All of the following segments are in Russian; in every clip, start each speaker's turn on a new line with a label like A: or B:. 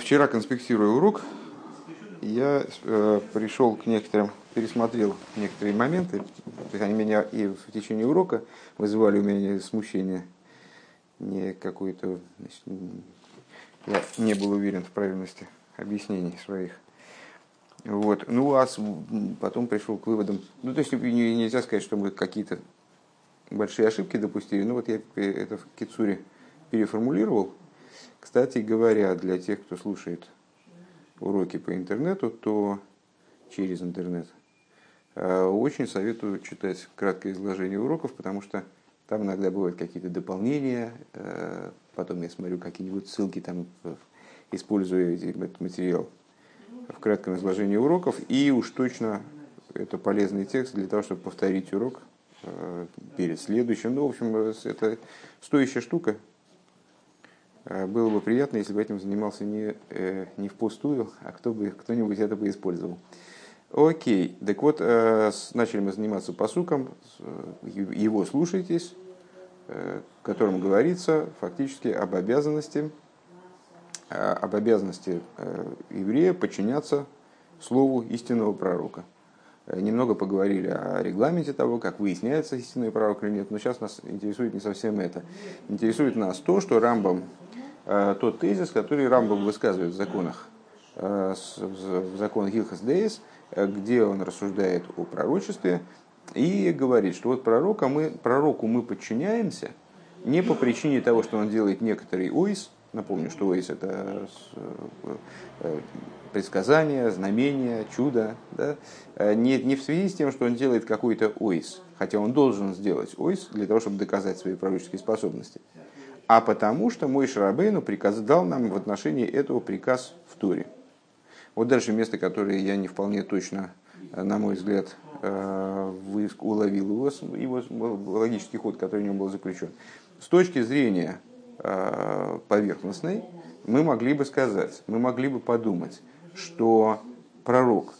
A: Вчера, конспектируя урок, я э, пришел к некоторым, пересмотрел некоторые моменты, они меня и в течение урока вызывали у меня смущение, не какое-то, я не был уверен в правильности объяснений своих. Вот. Ну, а потом пришел к выводам. Ну, то есть нельзя сказать, что мы какие-то большие ошибки допустили. Ну, вот я это в Кицуре переформулировал, кстати говоря, для тех, кто слушает уроки по интернету, то через интернет, э, очень советую читать краткое изложение уроков, потому что там иногда бывают какие-то дополнения, э, потом я смотрю какие-нибудь ссылки, там использую этот материал в кратком изложении уроков, и уж точно это полезный текст для того, чтобы повторить урок э, перед следующим. Ну, в общем, это стоящая штука, Э, было бы приятно, если бы этим занимался не, э, не впустую, а кто бы, кто-нибудь это бы использовал. Окей, так вот, э, начали мы заниматься посуком, его слушайтесь, в котором говорится фактически об обязанности, об обязанности еврея подчиняться слову истинного пророка. Немного поговорили о регламенте того, как выясняется истинный пророк или нет, но сейчас нас интересует не совсем это. Интересует нас то, что Рамбам Э, тот тезис, который Рамбам высказывает в законах, э, в законах Гилхас Дейс, э, где он рассуждает о пророчестве и говорит, что вот пророка мы, пророку мы подчиняемся не по причине того, что он делает некоторый ойс, напомню, что ойс это предсказание, знамение, чудо, да? не, не в связи с тем, что он делает какой-то ойс, хотя он должен сделать ойс для того, чтобы доказать свои пророческие способности – а потому что мой Шарабейну приказ дал нам в отношении этого приказ в Туре. Вот дальше место, которое я не вполне точно, э, на мой взгляд, э, уловил его, его логический ход, который в нем был заключен. С точки зрения э, поверхностной, мы могли бы сказать, мы могли бы подумать, что пророк,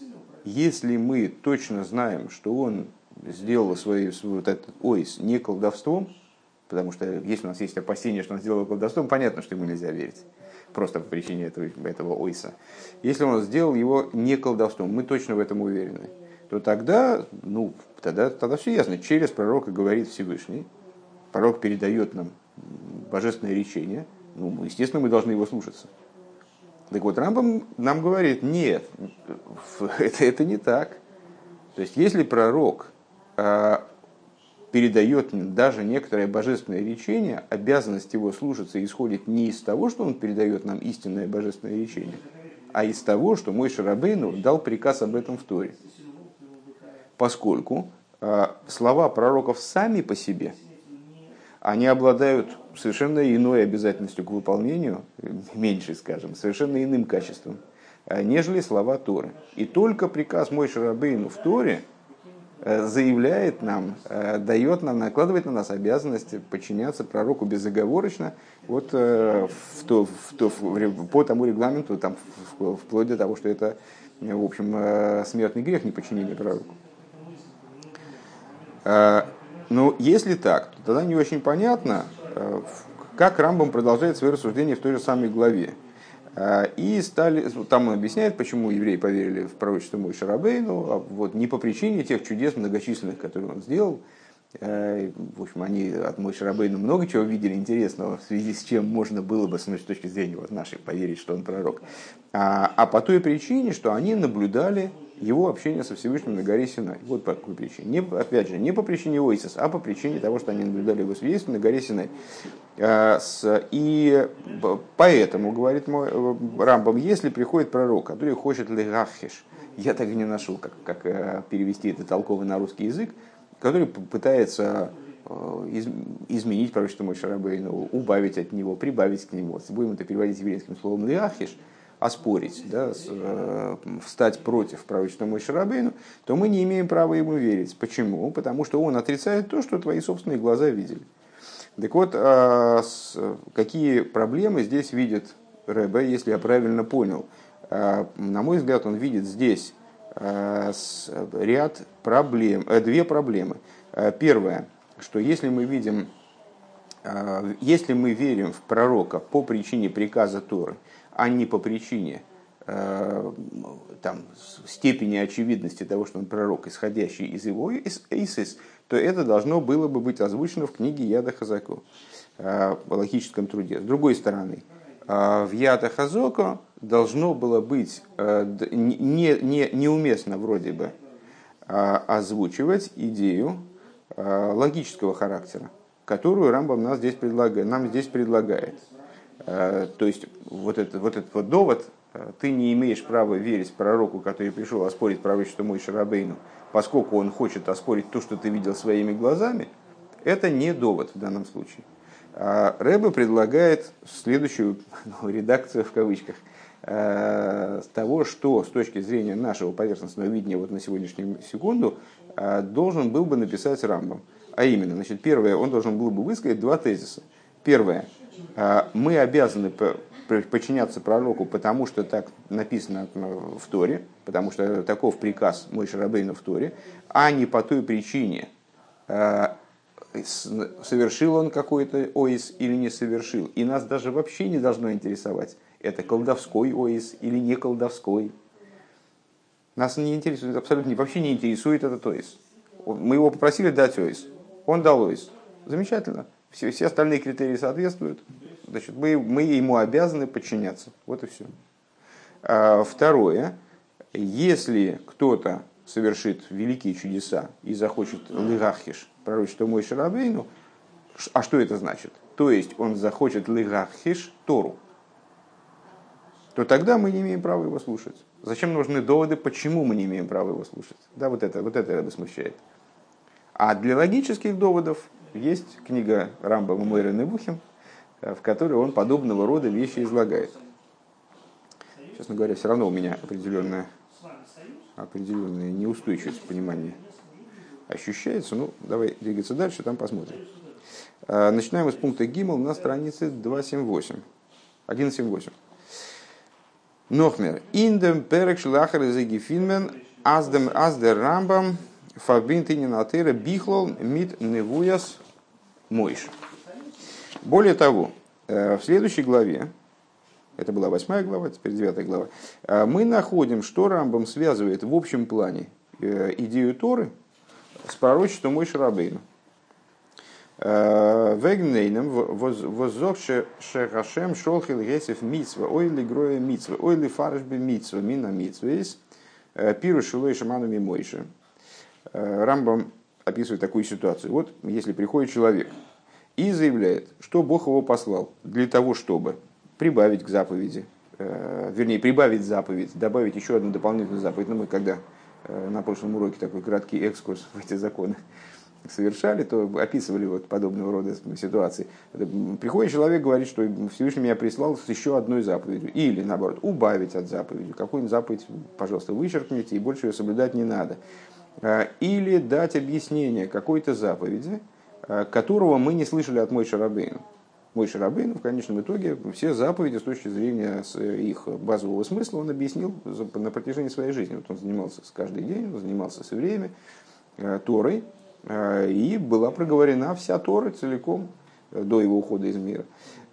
A: если мы точно знаем, что он сделал свой, вот этот ойс не колдовством, Потому что если у нас есть опасение, что он сделал колдовством, понятно, что ему нельзя верить. Просто по причине этого, этого ойса. Если он сделал его не колдовством, мы точно в этом уверены, то тогда, ну, тогда, тогда все ясно. Через пророка говорит Всевышний. Пророк передает нам божественное речение. Ну, естественно, мы должны его слушаться. Так вот, Рамбам нам говорит, нет, это, это не так. То есть, если пророк а, передает даже некоторое божественное речение, обязанность его слушаться исходит не из того, что он передает нам истинное божественное речение, а из того, что мой Шарабейну дал приказ об этом в Торе. Поскольку э, слова пророков сами по себе, они обладают совершенно иной обязательностью к выполнению, меньше, скажем, совершенно иным качеством, э, нежели слова Торы. И только приказ мой Шарабейну в Торе – Э, заявляет нам, э, дает нам, накладывает на нас обязанность подчиняться пророку безоговорочно вот, в то, в то, по тому регламенту, там, вплоть до того, что это в общем, смертный грех неподчинение пророку. Но если так, то тогда не очень понятно, как Рамбам продолжает свои рассуждения в той же самой главе. А, и стали, там он объясняет, почему евреи поверили в пророчество Мой Шарабейну, а вот не по причине тех чудес многочисленных, которые он сделал. Э, в общем, они от Мой Шарабейну много чего видели интересного, в связи с чем можно было бы, с точки зрения вот нашей, поверить, что он пророк. А, а по той причине, что они наблюдали его общение со Всевышним на горе Синай. Вот по какой причине. Не, опять же, не по причине Ойсис, а по причине того, что они наблюдали его свидетельство на горе Синай. А, и поэтому, говорит мой э, Рамбам, если приходит пророк, который хочет легахиш, я так и не нашел, как, как э, перевести это толково на русский язык, который пытается э, изменить пророчество Мой Шарабейну, убавить от него, прибавить к нему. Будем это переводить еврейским словом леахиш – оспорить, да, э, встать против Мой Шарабейну, то мы не имеем права ему верить. Почему? Потому что он отрицает то, что твои собственные глаза видели. Так вот, с, какие проблемы здесь видит Рэбе, если я правильно понял? Э, на мой взгляд, он видит здесь с, ряд проблем, э, две проблемы. Первое, что если мы видим, если мы верим в пророка по причине приказа Торы, а не по причине там, степени очевидности того, что он пророк, исходящий из его Исис, то это должно было бы быть озвучено в книге Яда Хазаку, в логическом труде. С другой стороны, в Яда Хазоко должно было быть не, не, неуместно вроде бы озвучивать идею логического характера, которую Рамбам нас здесь предлагает, нам здесь предлагает. То есть вот, это, вот этот вот довод, ты не имеешь права верить пророку, который пришел оспорить пророчество Мой Шарабейну, поскольку он хочет оспорить то, что ты видел своими глазами, это не довод в данном случае. А предлагает следующую ну, редакцию в кавычках э, того, что с точки зрения нашего поверхностного видения вот на сегодняшнюю секунду э, должен был бы написать Рамбам. А именно, значит, первое, он должен был бы высказать два тезиса. Первое, э, мы обязаны подчиняться пророку, потому что так написано в Торе, потому что таков приказ мой Шарабейна в Торе, а не по той причине, э, совершил он какой-то оис или не совершил. И нас даже вообще не должно интересовать, это колдовской оис или не колдовской. Нас не интересует, абсолютно вообще не интересует этот оис. Мы его попросили дать оис, он дал оис. Замечательно. Все, все остальные критерии соответствуют. Значит, мы, мы ему обязаны подчиняться. Вот и все. А, второе. Если кто-то совершит великие чудеса и захочет лигахиш, пророчество Мой Шарабейну, а что это значит? То есть он захочет лигахиш Тору, то тогда мы не имеем права его слушать. Зачем нужны доводы, почему мы не имеем права его слушать? Да, вот это, вот это это смущает. А для логических доводов есть книга Рамбама Мойра Небухим, в которой он подобного рода вещи излагает. Честно говоря, все равно у меня определенная, определенная неустойчивость понимания ощущается. Ну, давай двигаться дальше, там посмотрим. А, начинаем с пункта Гимл на странице 278. 178. Нохмер. Индем перек шлахар из Эгифинмен аздем аздер рамбам фабин тининатыра бихлол мит невуяс мойш. Более того, э, в следующей главе, это была восьмая глава, теперь девятая глава, э, мы находим, что Рамбам связывает в общем плане э, идею Торы с пророчеством Мой Шарабейну. Вегнейном воззогше шехашем шолхил гесев митсва, ой ли гроя митсва, ой ли фаршби митсва, мина митсвейс, пиру шилой шаману мимойши. Рамбам описывает такую ситуацию. Вот если приходит человек, и заявляет, что Бог его послал для того, чтобы прибавить к заповеди, э, вернее, прибавить заповедь, добавить еще одну дополнительную заповедь. Но ну, мы когда э, на прошлом уроке такой краткий экскурс в эти законы совершали, то описывали вот подобного рода ситуации. Приходит человек, говорит, что Всевышний меня прислал с еще одной заповедью. Или, наоборот, убавить от заповеди. Какую-нибудь заповедь, пожалуйста, вычеркните, и больше ее соблюдать не надо. Э, или дать объяснение какой-то заповеди, Э, которого мы не слышали от Мой Шарабейну. Мой Шарабейну в конечном итоге все заповеди с точки зрения их базового смысла он объяснил на протяжении своей жизни. Вот он занимался с каждый день, он занимался все время э, Торой, э, и была проговорена вся Тора целиком до его ухода из мира.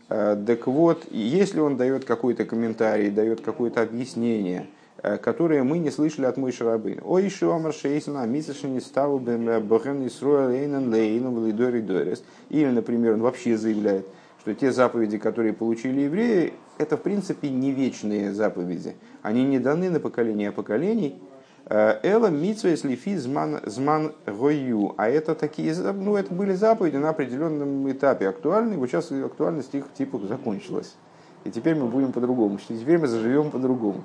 A: Так вот, если он дает какой-то комментарий, дает какое-то объяснение – Э, которые мы не слышали от Мой Шарабейна. Ой, еще Амар Шейсна, Мисашини Ставу Бахен Исруэл Эйнан Лейну Валидори Дорес. Или, например, он вообще заявляет, что те заповеди, которые получили евреи, это в принципе не вечные заповеди. Они не даны на поколение поколений. Э, Эла митсва слифи зман, зман гою. А это такие, ну, это были заповеди на определенном этапе актуальны. Вот сейчас актуальность их типа закончилась. И теперь мы будем по-другому. Теперь мы заживем по-другому.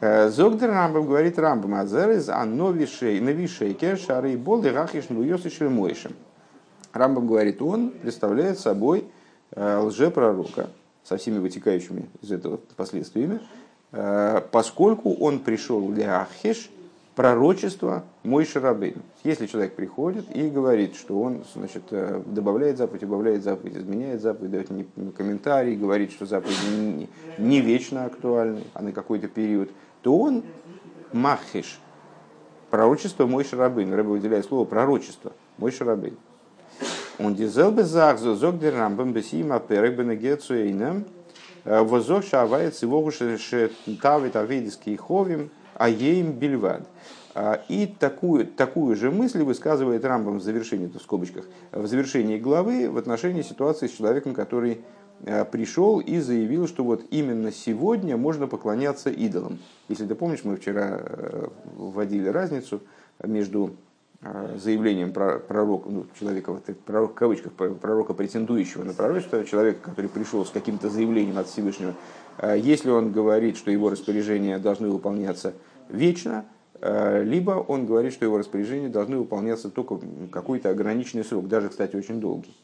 A: Э, Зогдер Рамбам говорит Рамбам, Азерез, а новишей, новишей кершары и бол и рахиш нуйос и шельмойшим. Рамбам говорит, он представляет собой э, лжепророка со всеми вытекающими из этого последствиями, э, поскольку он пришел для Ахиш, пророчество мой Шарабейн. Если человек приходит и говорит, что он значит, добавляет заповедь, убавляет заповедь, изменяет заповедь, дает комментарий, говорит, что заповедь не, не вечно актуальны, а на какой-то период, то он махиш, пророчество мой шарабейн. Рэбе выделяет слово пророчество, мой шарабейн. Он дизел бы захзу зогдер рамбам бесима перек бенегецуэйнам Возох шавает сивогу тавит авидиский ховим, а ейм бельвад. И такую, такую же мысль высказывает Рамбам в завершении, в скобочках, в завершении главы в отношении ситуации с человеком, который пришел и заявил, что вот именно сегодня можно поклоняться идолам. Если ты помнишь, мы вчера вводили разницу между Э, заявлением пророка, ну, человека, пророк, в кавычках, пророка, претендующего на пророчество, человека, который пришел с каким-то заявлением от Всевышнего, э, если он говорит, что его распоряжения должны выполняться вечно, э, либо он говорит, что его распоряжения должны выполняться только какой-то ограниченный срок, даже, кстати, очень долгий.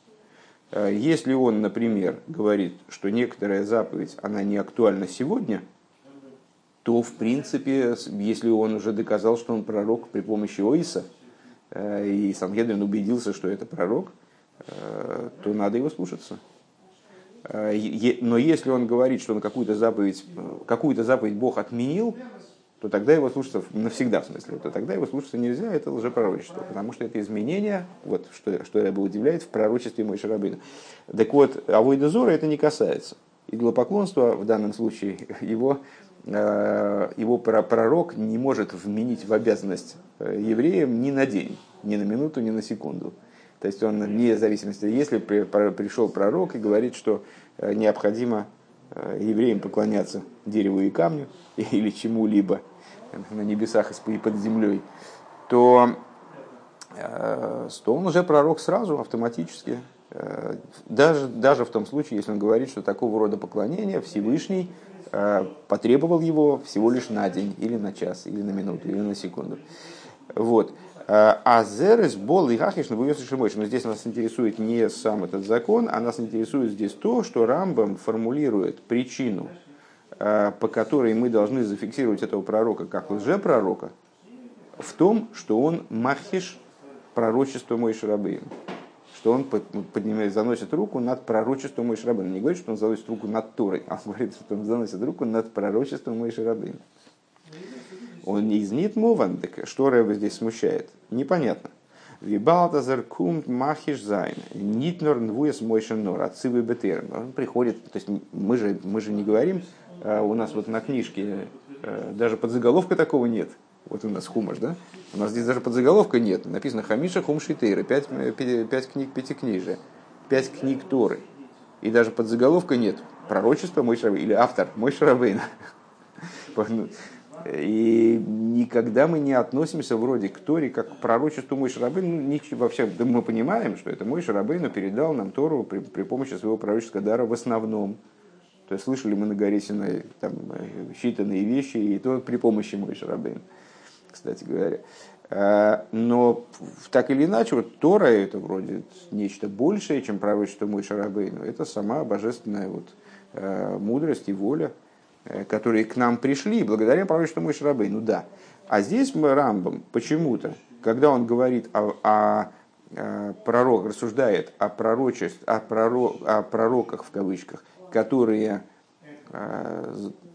A: Если он, например, говорит, что некоторая заповедь, она не актуальна сегодня, то, в принципе, если он уже доказал, что он пророк при помощи Оиса – Э, и Сангедрин убедился, что это пророк, э, то надо его слушаться. Э, но если он говорит, что он какую-то заповедь, какую-то заповедь Бог отменил, то тогда его слушаться навсегда, в смысле, то тогда его слушаться нельзя, это лжепророчество, потому что это изменение, вот что, что бы удивляет, в пророчестве Мой Шарабина. Так вот, Авойда это не касается. Идолопоклонство в данном случае его Э, его пророк не может вменить в обязанность э, евреям ни на день, ни на минуту, ни на секунду. То есть он вне зависимости, если пришел пророк и говорит, что э, необходимо евреям поклоняться дереву и камню или чему-либо на небесах и под землей, то, то он уже пророк сразу, автоматически. Даже, даже в том случае, если он говорит, что такого рода поклонение Всевышний – Э, потребовал его всего лишь на день, или на час, или на минуту, или на секунду. Вот. Э, а бол и хахиш на Но здесь нас интересует не сам этот закон, а нас интересует здесь то, что Рамбам формулирует причину, э, по которой мы должны зафиксировать этого пророка как лжепророка, в том, что он махиш пророчество Мой Шарабейн что он поднимает, заносит руку над пророчеством Мой Шарабейна. Не говорит, что он заносит руку над Торой, а говорит, что он заносит руку над пророчеством Мой Шарабейна. Он не изнит мован, так что Рэба здесь смущает? Непонятно. Вибалтазар кумт махиш зайн, нитнор нвуес мойшенор, отцывы бетер. Он приходит, то есть мы же, мы же не говорим, а у нас вот на книжке э, даже под заголовка такого нет. Вот у нас хумаш, да? У нас здесь даже подзаголовка нет. Написано Хамиша Хум Шитейра, пять, пять книг пятикнижия, пять книг Торы. И даже подзаголовка нет. Пророчество Мой Шарабейн, или автор Мой Шарабейн. И никогда мы не относимся вроде к Торе как к пророчеству Мой Шарабейн. Ну, вообще, да мы понимаем, что это Мой Шарабейн передал нам Тору при, при помощи своего пророческого дара в основном. То есть слышали мы на горе Синай там, э, считанные вещи, и то при помощи Мой Шарабейн кстати говоря. Э, но так или иначе, вот Тора это вроде нечто большее, чем пророчество Мой Шарабейну. Это сама божественная вот э, мудрость и воля, которые к нам пришли благодаря пророчеству Мой Шарабейну, да. А здесь мы Рамбом почему-то, когда он говорит о, о пророк, рассуждает о, пророчестве, о, пророк, о пророках в кавычках, которые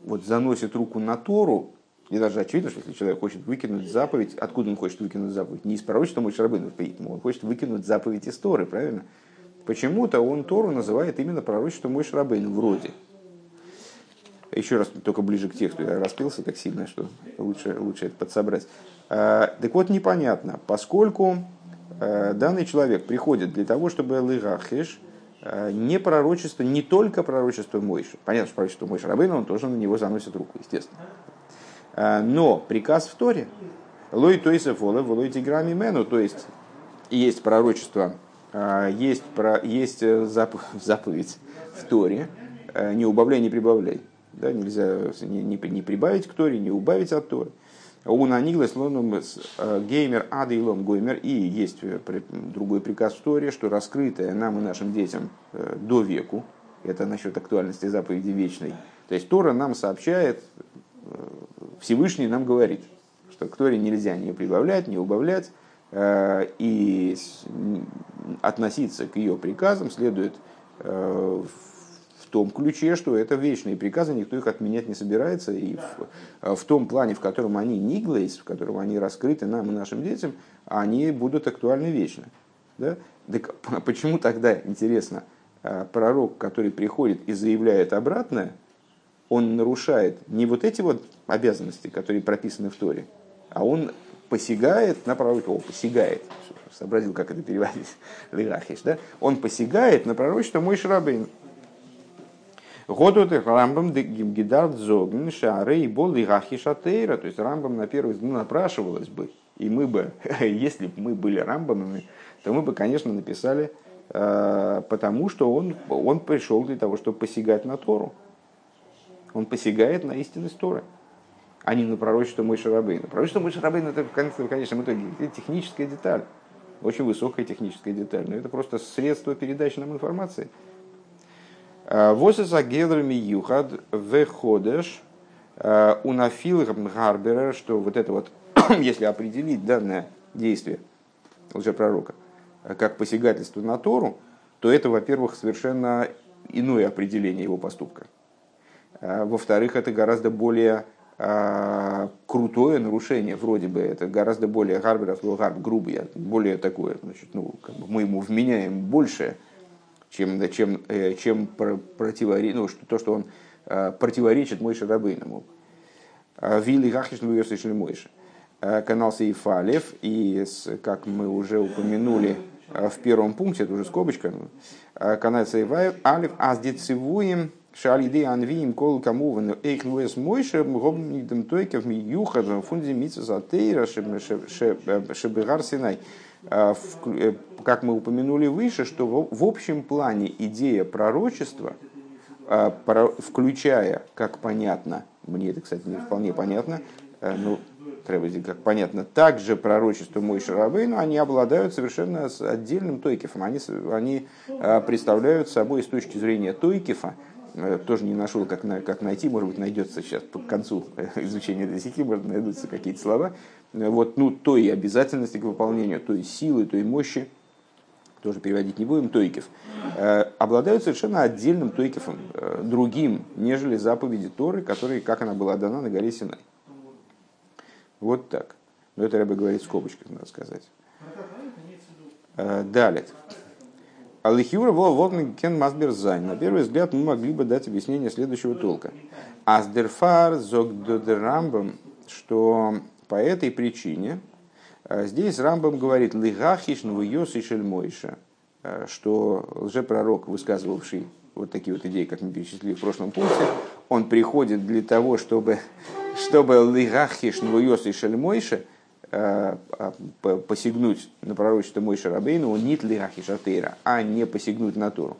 A: вот, заносят руку на Тору, и даже очевидно, что если человек хочет выкинуть заповедь, откуда он хочет выкинуть заповедь? Не из пророчества Мойшарабына, он хочет выкинуть заповедь из Торы, правильно? Почему-то он Тору называет именно пророчество Мойшарабына, вроде. Еще раз, только ближе к тексту, я распился так сильно, что лучше, лучше это подсобрать. А, так вот, непонятно, поскольку а, данный человек приходит для того, чтобы лыгахеш, а, не пророчество, не только пророчество Мойши. Понятно, что пророчество Мойши Рабейна, он тоже на него заносит руку, естественно. А, но приказ в Торе, лой тойсев олев, лой тиграми мену, то есть есть пророчество, а, есть, про, есть э, заповедь в Торе, э, не убавляй, не прибавляй. Да, нельзя не, не, не прибавить к Торе, не убавить от Торы. У Наниглас лоном э, геймер ады и лом гоймер. И есть другой приказ в Торе, что раскрытое нам и нашим детям до веку, это насчет актуальности заповеди вечной. То есть Тора нам сообщает Всевышний нам говорит, что к Торе нельзя не прибавлять, не убавлять, э, и относиться к ее приказам следует э, в том ключе, что это вечные приказы, никто их отменять не собирается, и в, э, в том плане, в котором они ниглейс, в котором они раскрыты нам и нашим детям, они будут актуальны вечно. Да? Так почему тогда, интересно, пророк, который приходит и заявляет обратное, он нарушает не вот эти вот обязанности, которые прописаны в Торе, а он посягает на пророчество, о, посягает, сообразил, как это переводить, лирахиш, да? Он посягает на пророчество мой шрабейн. Году ты Рамбам гимгидард зогн шары и бол лирахиш атеира. То есть Рамбам на первый взгляд напрашивалось бы, и мы бы, если бы мы были Рамбамами, то мы бы, конечно, написали, э, потому что он, он пришел для того, чтобы посягать на Тору. Он посягает на истинность Торы, а не на пророчество Мой Шарабейна. Пророчество Мой Шарабейна это в конечном итоге техническая деталь, очень высокая техническая деталь, но это просто средство передачи нам информации. А, Восиса гедрами юхад веходеш а, унафил гарбера, что вот это вот, если определить данное действие лжепророка как посягательство на Тору, то это, во-первых, совершенно иное определение его поступка. А, во-вторых, это гораздо более а, крутое нарушение, вроде бы, это гораздо более гарберов, гарб, грубое, более такое, значит, ну, как бы мы ему вменяем больше, чем, чем, э, чем противоречит, ну, то, что он а, противоречит Мойше Рабейному. Вилли Гахиш Луйосишли Мойше. Канал Сейфалев, и, как мы уже упомянули в первом пункте, это уже скобочка, канал Сейфалев, Алиф Аздицевуем, Шалиды анвиим кол камуван эйх луэс мойше гобнидем тойкев ми юхад фунди митсус атеира шебегар синай. А, э, как мы упомянули выше, что в общем плане идея пророчества, а, включая, как понятно, мне это, кстати, не вполне понятно, э, ну, треба как понятно, также пророчество Мой Шарабейну, они обладают совершенно отдельным тойкефом. Они, они представляют собой с точки зрения тойкефа, Э, тоже не нашел, как, на, как найти, может быть, найдется сейчас к концу э, изучения этой стихи, может, найдутся какие-то слова. Э, вот, ну, той обязательности к выполнению, той силы, той мощи, тоже переводить не будем, תוקף, обладают совершенно отдельным тойкефом, другим, нежели заповеди Торы, которые, как она была дана на горе Синай. Вот так. Но это Рэбе говорит в скобочках, надо сказать. Далее. לכאורה וואלט מען קענען מסביר זיין. На первый взгляд мы могли бы дать объяснение следующего толка. אז דערפאר זאגט דא דער רמב"ם, что по этой причине э, здесь Рамбам говорит лигахиш нвуйос и шельмойша, э, что лжепророк, высказывавший вот такие вот идеи, как мы перечислили в прошлом пункте, он приходит для того, чтобы, чтобы лигахиш нвуйос и шельмойша, посягнуть на пророчество Мой Шарабейну, он нит ли ахишатейра, а не посягнуть на Тору.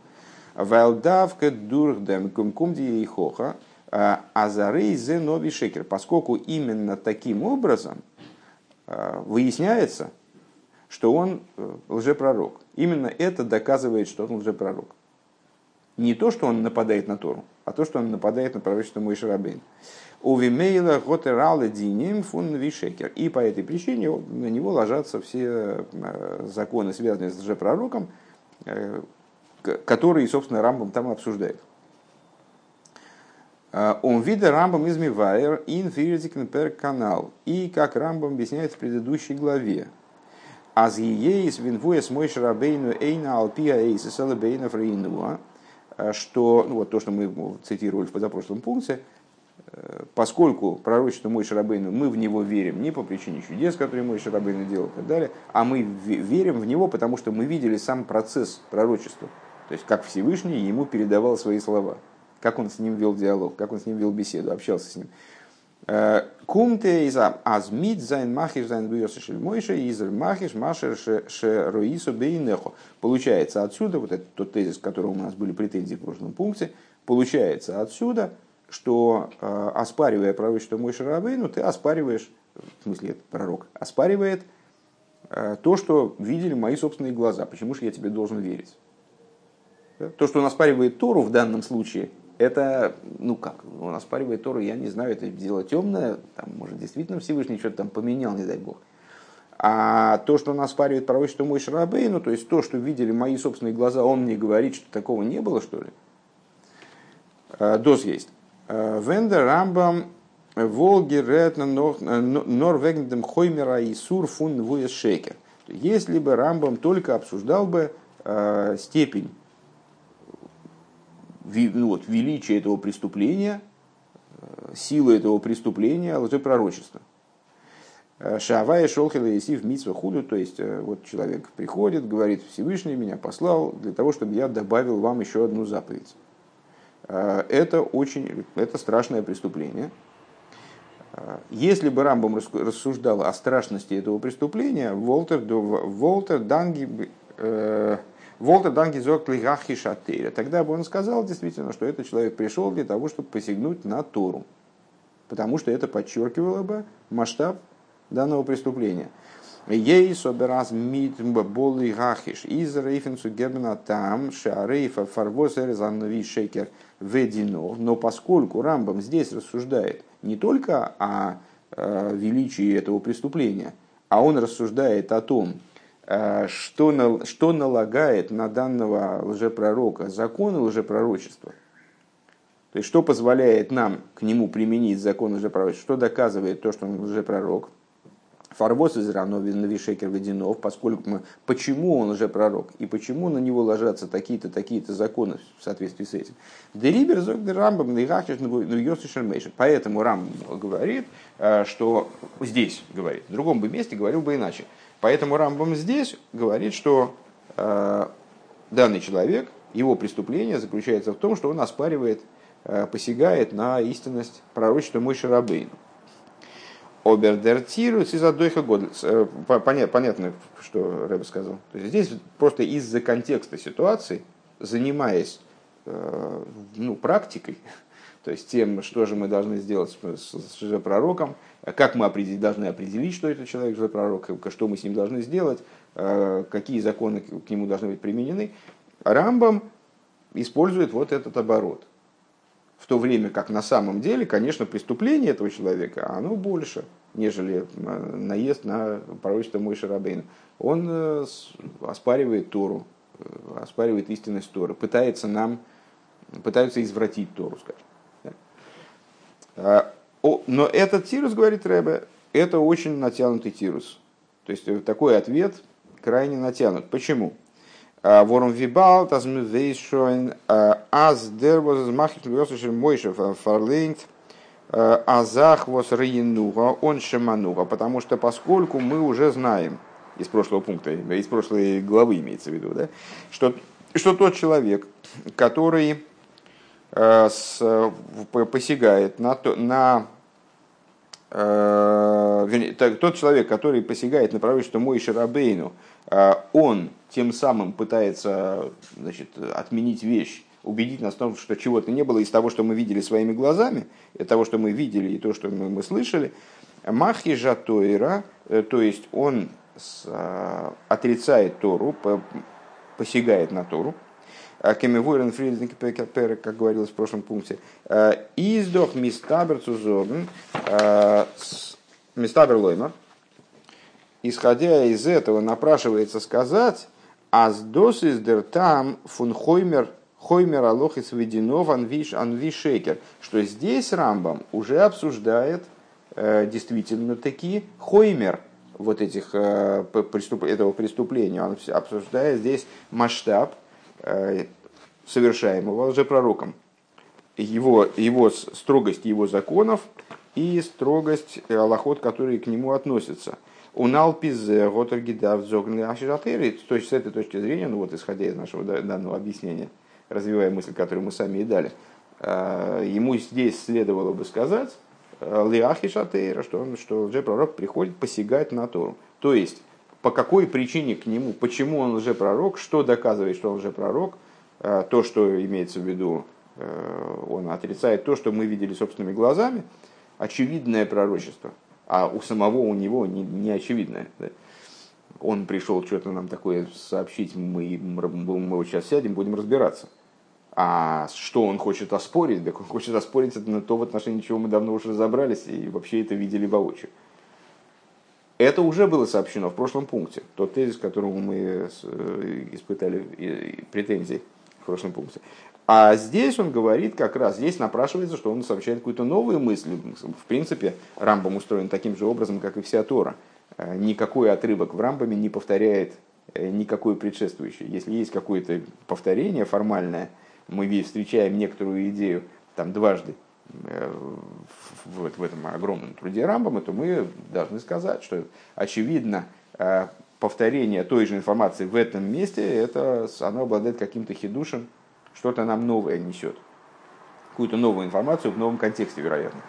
A: Валдавка дурхдем кумкумди и хоха, э, азарей зе нови шекер, поскольку именно таким образом э, выясняется, что он лжепророк. Именно это доказывает, что он лжепророк. Не то, что он нападает на Тору, а то, что он нападает на пророчество Мой Шарабейну. Увимейла готералы диним фун вишекер. И по этой причине на него ложатся все э, законы, связанные с лжепророком, э, которые, собственно, Рамбом там обсуждает. Э, он вида Рамбом из Мивайер инфиритикн пер канал. И как Рамбом объясняет в предыдущей главе. Аз ееис винвуэс мой шарабейну эйна алпия эйсис алабейна фрейнуа. Что, ну вот то, что мы цитировали в позапрошлом пункте, поскольку пророчество Мой Шарабейну, мы в него верим не по причине чудес, которые Мой Шарабейну делал и так далее, а мы верим в него, потому что мы видели сам процесс пророчества. То есть, как Всевышний ему передавал свои слова, как он с ним вел диалог, как он с ним вел беседу, общался с ним. Э, Кумте из азмит зайн махиш зайн дуйоса мойша из махиш машер ше бейнехо. Получается отсюда, вот этот тот тезис, к которому у нас были претензии в прошлом пункте, получается отсюда, что э, оспаривая пророчество Мой Шарабейну, ты оспариваешь, в смысле это пророк, оспаривает э, то, что видели мои собственные глаза. Почему же я тебе должен верить? То, что он оспаривает Тору в данном случае, это, ну как, он оспаривает Тору, я не знаю, это дело темное, там, может, действительно Всевышний что-то там поменял, не дай бог. А то, что он оспаривает пророчество Мой Шарабейну, то есть то, что видели мои собственные глаза, он мне говорит, что такого не было, что ли? Э, Доз есть. Вендер Рамбам Волги Ретна Норвегндем Хоймера и Сур фун Шекер. Если бы Рамбам только обсуждал бы э, степень ну, вот, величие этого преступления, силы этого преступления лжепророчества. Шавая шолхила Исив митсва худу, то есть вот человек приходит, говорит, Всевышний меня послал для того, чтобы я добавил вам еще одну заповедь. Это очень, это страшное преступление. Если бы Рамбом рассуждал о страшности этого преступления, Волтер, Волтер Данги, э, Волтер Данги Зоклигахи Шатейра, тогда бы он сказал действительно, что этот человек пришел для того, чтобы посягнуть на Тору. Потому что это подчеркивало бы масштаб данного преступления. Ей собирас мит боли гахиш из рейфенсу гебна там шарейфа фарвозер занви шекер ведино. Но поскольку Рамбам здесь рассуждает не только о э, величии этого преступления, а он рассуждает о том, э, что, что налагает на данного лжепророка законы лжепророчества. То есть, что позволяет нам к нему применить закон лжепророчества, что доказывает то, что он лжепророк – Фарбос из Навишекер Водянов, поскольку мы, почему он уже пророк и почему на него ложатся такие-то, такие-то законы в соответствии с этим. Делибер Рамбам Поэтому Рам говорит, э, что здесь говорит, в другом бы месте говорил бы иначе. Поэтому Рамбам здесь говорит, что э, данный человек, его преступление заключается в том, что он оспаривает, э, посягает на истинность пророчества Мойши Рабейну. Обердертируется из одойха года. Э, понятно, что Рэбе сказал. То есть здесь просто из-за контекста ситуации, занимаясь э, ну, практикой, то есть тем, что же мы должны сделать с, пророком, как мы определить, должны определить, что это человек пророк, что мы с ним должны сделать, э, какие законы к нему должны быть применены, Рамбам использует вот этот оборот в то время как на самом деле, конечно, преступление этого человека, оно больше, нежели э, наезд на пророчество Мой Шарабейн. Он э, оспаривает Тору, э, оспаривает истинность Торы, пытается нам, пытается извратить Тору, скажем. А, но этот тирус, говорит Рэбе, это очень натянутый тирус. То есть такой ответ крайне натянут. Почему? Ворум вибал, таз мы вейшоин, аз дер воз махит льосушер мойшев фарлейнт, азах воз рейнуга, он шемануга, потому что поскольку мы уже знаем, из прошлого пункта, из прошлой главы имеется в виду, да, что, что тот человек, который э, с, посягает на, на э, тот человек, который посягает на пророчество Мой Шарабейну, э, он тем самым пытается значит, отменить вещь, убедить нас в том, что чего-то не было из того, что мы видели своими глазами, из того, что мы видели и то, что мы, мы слышали. Махи жатойра, э, то есть он отрицает Тору, по, посягает на Тору. А Кемевойрен Фридзник как говорилось в прошлом пункте. Э, Издох мистабер цузорн, э, мистабер лоймар. Исходя из этого, напрашивается сказать, Аздос из дертам фун хоймер хоймер алохис вединов анвиш анвишекер, что здесь Рамбам уже обсуждает э, действительно таки хоймер вот этих, преступ, этого преступления. Он обсуждает здесь масштаб совершаемого лжепророком, его, его строгость его законов и строгость аллахот, которые к нему относятся – Уналпизе Ротергидав Зогнли Аширатери. То есть с этой точки зрения, ну вот исходя из нашего данного объяснения, развивая мысль, которую мы сами и дали, э, ему здесь следовало бы сказать э, Лиахи Шатейра, что, он, что лжепророк приходит посягать на Тору. То есть, по какой причине к нему, почему он лжепророк, что доказывает, что он лжепророк, э, то, что имеется в виду, он отрицает то, что мы видели собственными глазами, очевидное пророчество – а у самого у него не, не очевидно. Да? Он пришел что-то нам такое сообщить, мы, мы вот сейчас сядем, будем разбираться. А что он хочет оспорить? Так он хочет оспорить это на то, в отношении чего мы давно уже разобрались и вообще это видели воочию. Это уже было сообщено в прошлом пункте. Тот тезис, к которому мы э, испытали претензии в прошлом пункте. А здесь он говорит как раз, здесь напрашивается, что он сообщает какую-то новую мысль. В принципе, Рамбам устроен таким же образом, как и вся Тора. Э, никакой отрывок в Рамбаме не повторяет э, никакой предшествующий. Если есть какое-то повторение формальное, мы встречаем некоторую идею там дважды в, в этом огромном труде Рамбама, то мы должны сказать, что очевидно повторение той же информации в этом месте, это оно обладает каким-то хидушем, что-то нам новое несет, какую-то новую информацию в новом контексте, вероятно.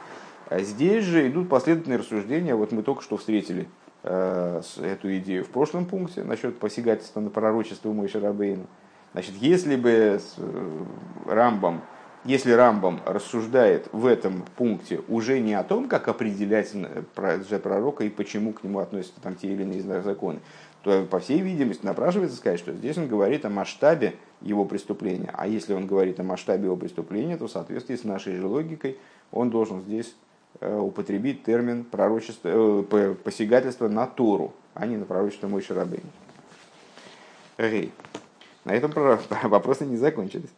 A: А здесь же идут последовательные рассуждения. Вот мы только что встретили э, эту идею в прошлом пункте насчет посягательства на пророчество Мойши Рабейна. Значит, если бы с э, Рамбом, если Рамбом рассуждает в этом пункте уже не о том, как определять э, пророка и почему к нему относятся там те или иные законы, то, по всей видимости, напрашивается сказать, что здесь он говорит о масштабе его преступления. А если он говорит о масштабе его преступления, то в соответствии с нашей же логикой он должен здесь Э, употребить термин пророчество, э, посягательство на Тору, а не на пророчество Мой Шарабейн. Рей. На этом вопросы не закончились.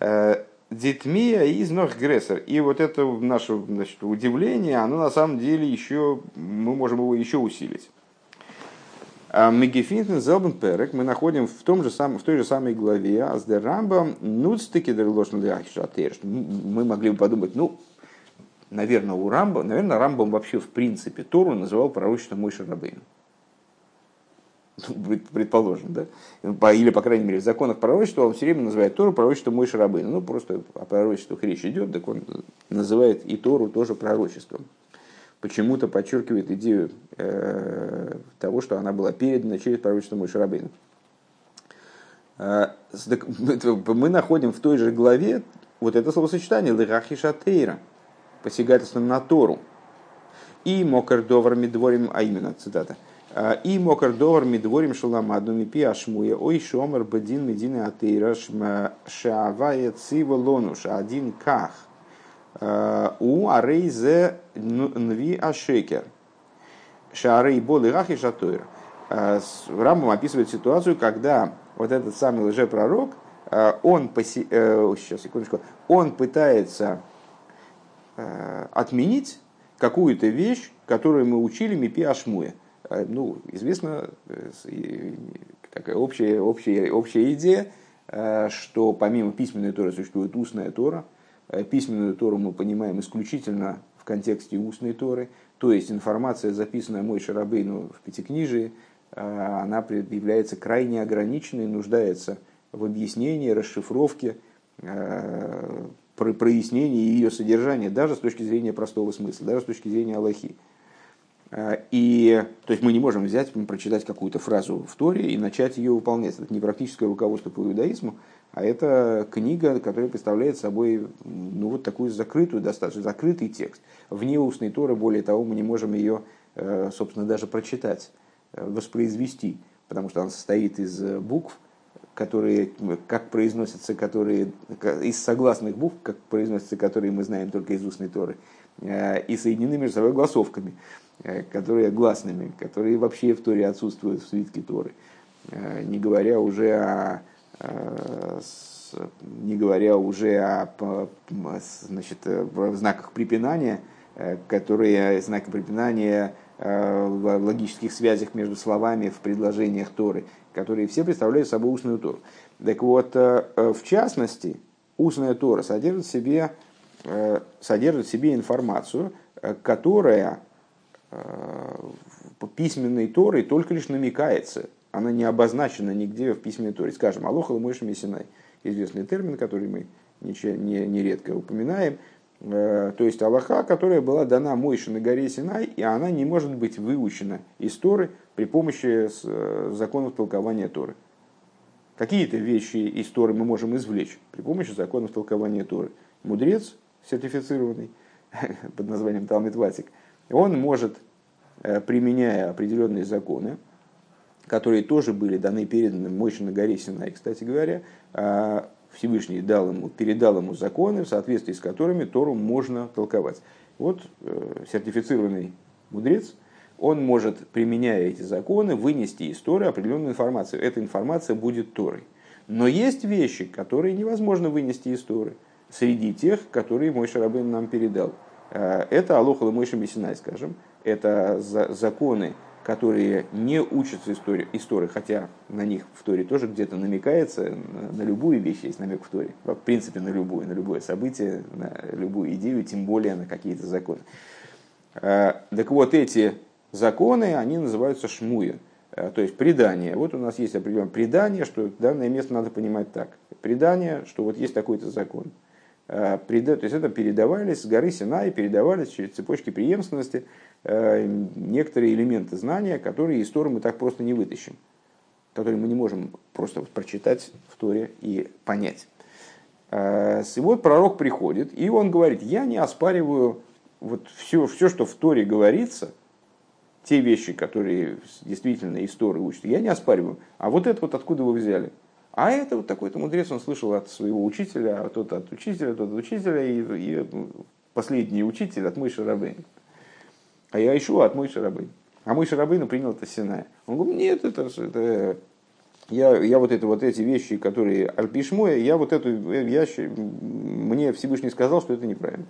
A: Э, Дитмия из Норгрессер. И вот это наше значит, удивление, оно на самом деле еще, мы можем его еще усилить. Мегефинтен Зелбен Перек мы находим в, том же сам, в той же самой главе Аздер Рамбам Нуцтеки Дерлошн Мы могли бы подумать, ну, наверное, у Рамба, наверное, Рамбам вообще в принципе Тору называл пророчеством Мой Шарабейн. Предположим, да? Или, по крайней мере, в законах пророчества он все время называет Тору пророчеством Мой Шарабейн. Ну, просто о пророчествах речь идет, так он называет и Тору тоже пророчеством. Почему-то подчеркивает идею э, того, что она была передана через пророчество Мой Шарабейна. Э, мы находим в той же главе вот это словосочетание «лырахи шатейра», посягательством на Тору. И мокер довар медворим, а именно цитата. «А, и мокер довар медворим шаламаду мипи ашмуя ой шомер бадин медины атеира шаавая цива лонуш один ках «А, у арейзе нви ашекер шаарей боли рахи шатойр. «А, Рамбам описывает ситуацию, когда вот этот самый лжепророк, он, поси... Э, сейчас, секундочку, он пытается Э, отменить какую-то вещь, которую мы учили Мипи Ашмуя. Э, ну, известно, э, такая общая, общая, общая идея, что помимо письменной Торы существует устная Тора. Письменную Тору мы понимаем исключительно в контексте устной Торы, то есть информация, записанная Мой Шарабейну в Пятикнижии, она является крайне ограниченной, нуждается в объяснении, расшифровке, прояснение ее содержания, даже с точки зрения простого смысла, даже с точки зрения Аллахи. А, и, то есть мы не можем взять, прочитать какую-то фразу в Торе и начать ее выполнять. Это не практическое руководство по иудаизму, а это книга, которая представляет собой ну, вот такую закрытую, достаточно закрытый текст. Вне устной Торы, более того, мы не можем ее, э, собственно, даже прочитать, э, воспроизвести, потому что она состоит из э, букв, которые, как произносятся, которые из согласных букв, как произносятся, которые мы знаем только из устной Торы, э, и соединены между собой голосовками, э, которые гласными, которые вообще в Торе отсутствуют в свитке Торы. Э, не говоря уже о не говоря уже о значит, знаках препинания, которые знаки препинания в логических связях между словами в предложениях Торы – которые все представляют собой устную Тору. Так вот, э, э, в частности, устная Тора содержит в себе, э, содержит в себе информацию, которая письменной Торой только лишь намекается. Она не обозначена нигде в письменной Торе. Скажем, Алоха Ламойша Мессинай. Известный термин, который мы нередко упоминаем. То есть Аллаха, которая была дана Мойше на горе Синай, и она не может быть выучена из Торы при помощи э, законов толкования Торы. Какие-то вещи из Торы мы можем извлечь при помощи законов толкования Торы. Мудрец, сертифицированный под названием Талмит Ватик, он может, э, применяя определенные законы, которые тоже были даны, переданы Мойше на горе Синай, кстати говоря, а Всевышний дал ему, передал ему законы, в соответствии с которыми Тору можно толковать. Вот э, сертифицированный мудрец – он может, применяя эти законы, вынести из Торы определенную информацию. Эта информация будет Торой. Но есть вещи, которые невозможно вынести из Торы, среди тех, которые мой Шарабын нам передал. Э, это Алоха Мойша Мессинай, скажем. Это законы, которые не учатся истории, истории, хотя на них в Торе тоже где-то намекается, на, любую вещь есть намек в Торе, в принципе на любую, на любое событие, на любую идею, тем более на какие-то законы. А, так вот, эти законы, они называются шмуя, а, то есть предание. Вот у нас есть определенное предание, что данное место надо понимать так. Предание, что вот есть такой-то закон. А, то есть это передавались с горы Синай, передавались через цепочки преемственности Э, некоторые элементы знания, которые из Торы мы так просто не вытащим, которые мы не можем просто прочитать в Торе и понять. Э, и вот пророк приходит, и он говорит, я не оспариваю вот все, все, что в Торе говорится, те вещи, которые действительно из Торы учат, я не оспариваю. А вот это вот откуда вы взяли? А это вот такой-то мудрец, он слышал от своего учителя, а тот от учителя, тот от учителя, и, и последний учитель от Мыши Рабейна. А я ищу от мой шарабы. А мой шарабейну принял это Синая. Он говорит, нет, это, это я, я вот это вот эти вещи, которые альпишмоя, я вот эту, я, мне Всевышний сказал, что это неправильно.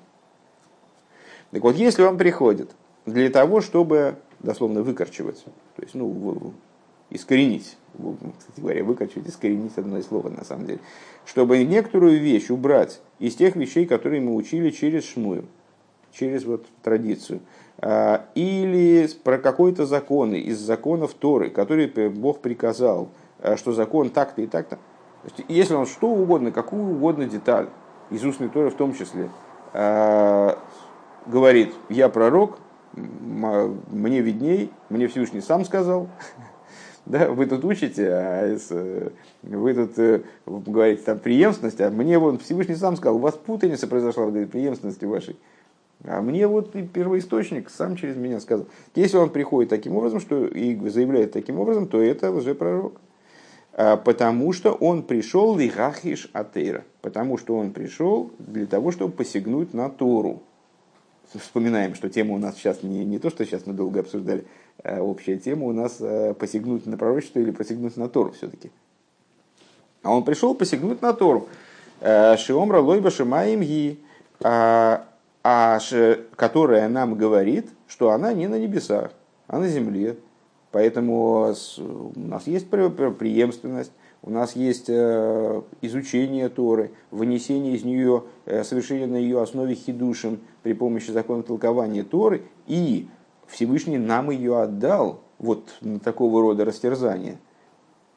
A: Так вот, если вам приходит для того, чтобы, дословно, выкорчевать, то есть, ну, искоренить, кстати говоря, выкорчевать, искоренить одно слово на самом деле, чтобы некоторую вещь убрать из тех вещей, которые мы учили через шмую, через вот традицию, а, или про какой-то закон из законов Торы, который Бог приказал, а, что закон так-то и так-то. Если он что угодно, какую угодно деталь из устной Торы в том числе, а, говорит, я пророк, мне видней, мне Всевышний сам сказал, да, вы тут учите, а вы тут э, говорите там преемственность, а мне вон Всевышний сам сказал, у вас путаница произошла в преемственности вашей. А мне вот и первоисточник сам через меня сказал. Если он приходит таким образом, что и заявляет таким образом, то это лжепророк. А, потому что он пришел лихахиш атеира. Потому что он пришел для того, чтобы посягнуть на Тору. Вспоминаем, что тема у нас сейчас не, не то, что сейчас мы долго обсуждали, общая тема у нас а, посягнуть на пророчество или посягнуть на Тору все-таки. А он пришел посягнуть на Тору. Шиомра лойба шимаим ги а которая нам говорит, что она не на небесах, а на земле. Поэтому у нас есть преемственность, у нас есть э, изучение Торы, вынесение из нее, э, совершение на ее основе хидушин при помощи закона толкования Торы, и Всевышний нам ее отдал вот на такого рода растерзание.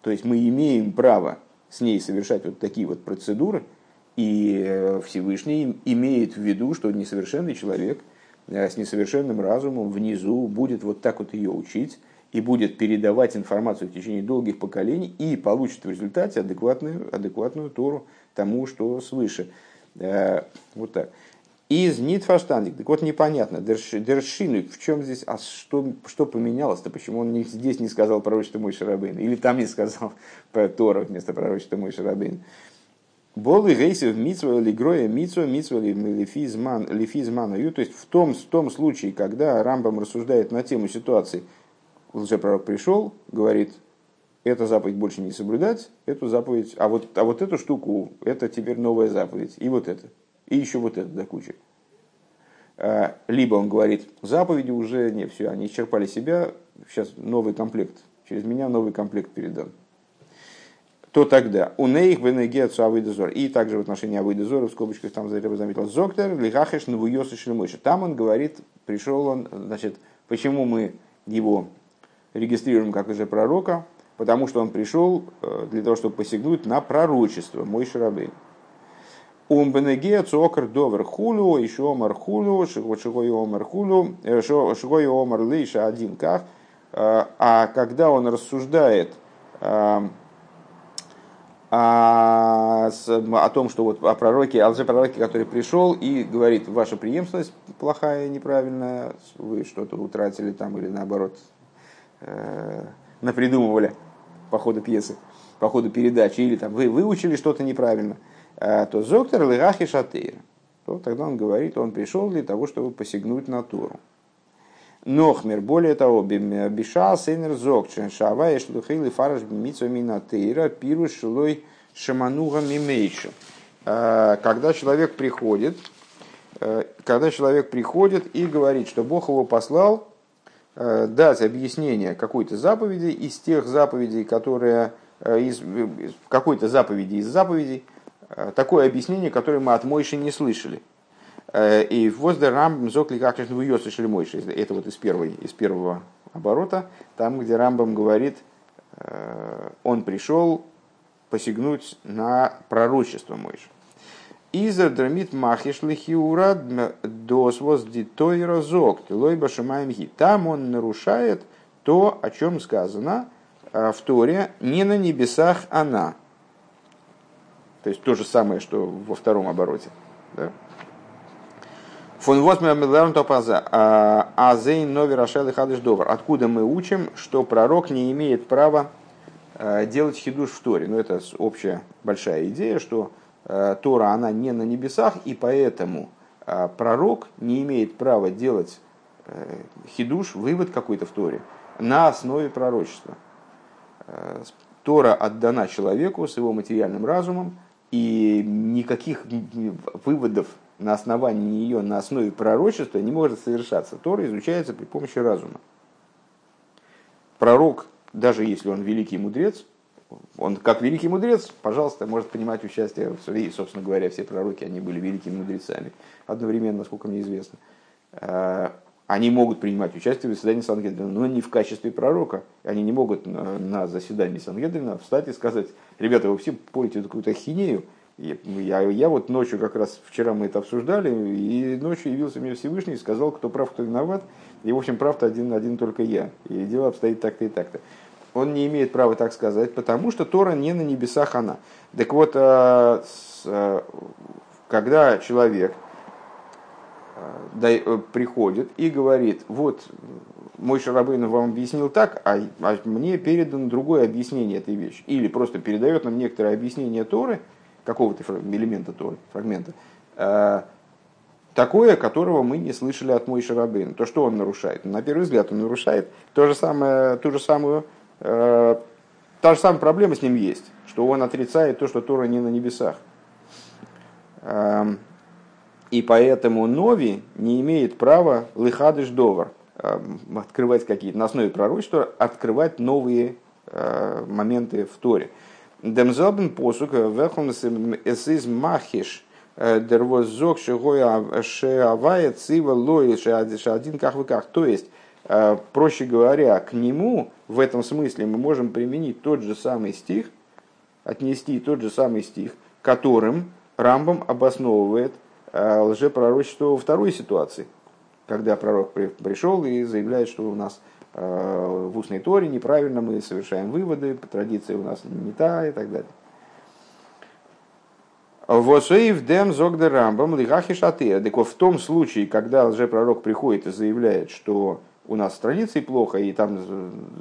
A: То есть мы имеем право с ней совершать вот такие вот процедуры – и э, Всевышний имеет в виду, что несовершенный человек э, с несовершенным разумом внизу будет вот так вот ее учить и будет передавать информацию в течение долгих поколений и получит в результате адекватную, адекватную Тору тому, что свыше. Э, вот так. Из Нитфаштандик. Так вот, непонятно, Дершины, в чем здесь, а что, что поменялось-то? Почему он здесь не сказал пророчество мой Шарабейн? Или там не сказал про Тора вместо пророчества мой Шарабейн? Болы гейсев митсва или гроя митсва митсва лифизман лифизмана То есть в том, в том случае, когда Рамбам рассуждает на тему ситуации, лжепророк пришел, говорит, эту заповедь больше не соблюдать, эту заповедь, а вот, а вот эту штуку, это теперь новая заповедь, и вот это, и еще вот это до кучи. А, либо он говорит, заповеди уже не все, они исчерпали себя, сейчас новый комплект, через меня новый комплект передан то тогда у нейх бенегецу авыдозор. И также в отношении авыдозора, в скобочках там заметил, зоктер лихахеш навуйосы шлемыши. Там он говорит, пришел он, значит, почему мы его регистрируем как уже пророка, потому что он пришел э, для того, чтобы посягнуть на пророчество, мой шарабейн. Ум бенеге цокр довер хулю, еще омар хулю, шигой омар хулю, э, шигой омар лейша один ках. Э, а когда он рассуждает а, с, о том, что вот о пророке, о лжепророке, который пришел и говорит, ваша преемственность плохая, неправильная, вы что-то утратили там или наоборот э, напридумывали по ходу пьесы, по ходу передачи, или там вы выучили что-то неправильно, э, то зоктор лирахи шатейр. То тогда он говорит, он пришел для того, чтобы посягнуть на Тору. Нохмер, более того, биша сейнер зокчен, шава и шлухейли фараш бимитсо минатейра, пиру шлой шамануга мимейшу. А, когда человек приходит, э, когда человек приходит и говорит, что Бог его послал дать объяснение какой-то заповеди из тех заповедей, которые из какой-то заповеди из заповедей, такое объяснение, которое мы от Мойши не слышали. И воздер рамбам зокли как вы ее слышали Мойши. Это вот из, первой, из первого оборота, там, где Рамбам говорит, он пришел посягнуть на пророчество Мойши. Иза драмит махиш лихиура дос воз дитойра зок лойба шамаемхи. Там он нарушает то, о чем сказано э, в Торе, не на небесах она. То есть то же самое, что во втором обороте. Да? Фон топаза азейн нови рашел хадыш довар. Откуда мы учим, что пророк не имеет права э, делать хидуш в Торе? Ну, это общая большая идея, что Э, Тора, она не на небесах, и поэтому э, пророк не имеет права делать хидуш, вывод какой-то в Торе, на основе пророчества. Тора отдана человеку с его материальным разумом, и никаких выводов на основании ее, на основе пророчества не может совершаться. Тора изучается при помощи разума. Пророк, даже если он великий мудрец, он как великий мудрец, пожалуйста, может принимать участие, и, собственно говоря, все пророки, они были великими мудрецами, одновременно, насколько мне известно. А, они могут принимать участие в заседании Сангедрина, но не в качестве пророка. Они не могут на заседании Сангедрина встать и сказать, ребята, вы все порите какую-то хинею, я, я вот ночью, как раз вчера мы это обсуждали, и ночью явился мне Всевышний и сказал, кто прав, кто виноват. И, в общем, прав-то один, один только я. И дело обстоит так-то и так-то он не имеет права так сказать, потому что Тора не на небесах она. Так вот, э, э, когда человек приходит и говорит, вот мой Шарабейн вам объяснил так, а, а мне передано другое объяснение этой вещи. Или просто передает нам некоторое объяснение Торы, какого-то элемента Торы, фрагмента, такое, которого мы не слышали от Мой Шарабейна. То, что он нарушает? На первый взгляд он нарушает то же самое, ту же самую Э, та же самая проблема с ним есть, что он отрицает то, что Тора не на небесах. И поэтому Нови не имеет права лыхадыш довар, эм, открывать какие-то, на основе пророчества, открывать новые э, моменты в Торе. Демзелбен посук вехом эсиз махиш э, дервозок шеавая цива лои один как вы как. То есть, проще говоря, к нему в этом смысле мы можем применить тот же самый стих, отнести тот же самый стих, которым Рамбам обосновывает э, лжепророчество во второй ситуации, когда пророк пришел и заявляет, что у нас э, в устной торе неправильно, мы совершаем выводы, традиция у нас не та и так далее. Восоив дем зогда рамбам лихахи шатея. Так в том случае, когда лжепророк приходит и заявляет, что у нас с традицией плохо, и там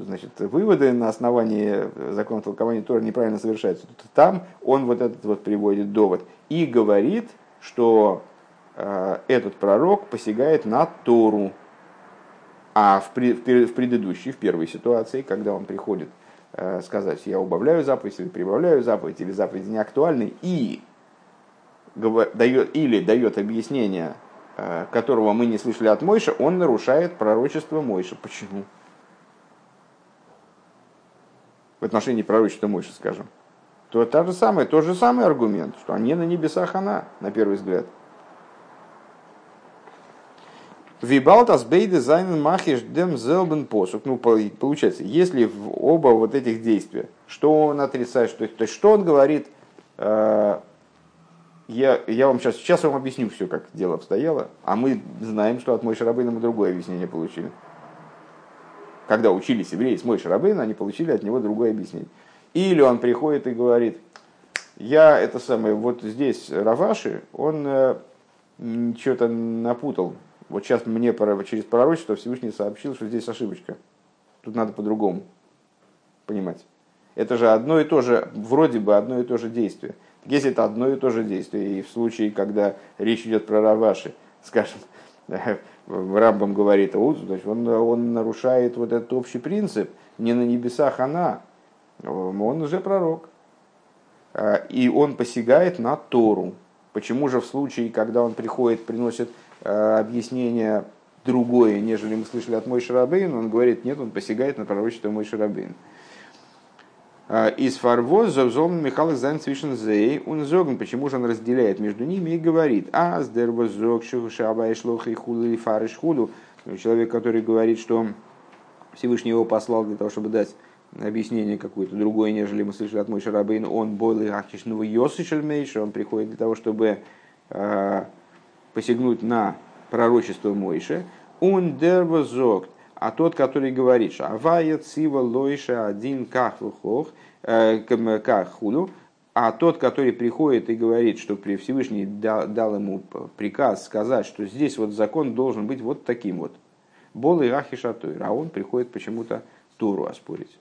A: значит, выводы на основании закона толкования Тора неправильно совершаются. Там он вот этот вот приводит довод и говорит, что э, этот пророк посягает на Тору. А в, при, в предыдущей, в первой ситуации, когда он приходит э, сказать, я убавляю заповедь или прибавляю заповедь, или заповедь не актуальны, и дает, или дает объяснение Э, которого мы не слышали от Мойша, он нарушает пророчество Мойша. Почему? В отношении пророчества Мойша, скажем. То та же самая, тот же самый аргумент, что они на небесах она, на первый взгляд. Вибалтас бейде зайнен махиш дем зелбен посук. Ну, получается, если в оба вот этих действия, что он отрицает, что, то есть, что он говорит, э, я, я вам сейчас, сейчас вам объясню все, как дело обстояло, а мы знаем, что от Мой Шарабейна мы другое объяснение получили. Когда учились евреи с Мой Шарабейна, они получили от него другое объяснение. Или он приходит и говорит, я это самое, вот здесь Раваши, он э, что-то напутал. Вот сейчас мне через пророчество Всевышний сообщил, что здесь ошибочка. Тут надо по-другому понимать. Это же одно и то же, вроде бы одно и то же действие. Если это одно и то же действие, и в случае, когда речь идет про Раваши, скажем, Рамбам говорит, значит, он, он нарушает вот этот общий принцип, не на небесах она, он уже пророк. А, и он посягает на Тору. Почему же в случае, когда он приходит, приносит а, объяснение другое, нежели мы слышали от Мой Шарабейн, он говорит, нет, он посягает на пророчество Мой Шарабейн. А, из фарвоз зовзом Михаил Зайн Цвишензей, он зогн, почему же он разделяет между ними и говорит, а с дервозок шаба и шлоха и худу и фариш худу, человек, который говорит, что Всевышний его послал для того, чтобы дать объяснение какое-то другое, нежели мы слышали от Мой Шарабейн, он бойлы ахишного Йосы Шельмейша, он приходит для того, чтобы э, посягнуть на пророчество Мойше, он дервозок, а тот, который говорит, что авая цива лойша один кахлухох, э, каххуду, а тот, который приходит и говорит, что при Всевышний дал, ему приказ сказать, что здесь вот закон должен быть вот таким вот. Бол и рахи шатуир, а он приходит почему-то Тору оспорить.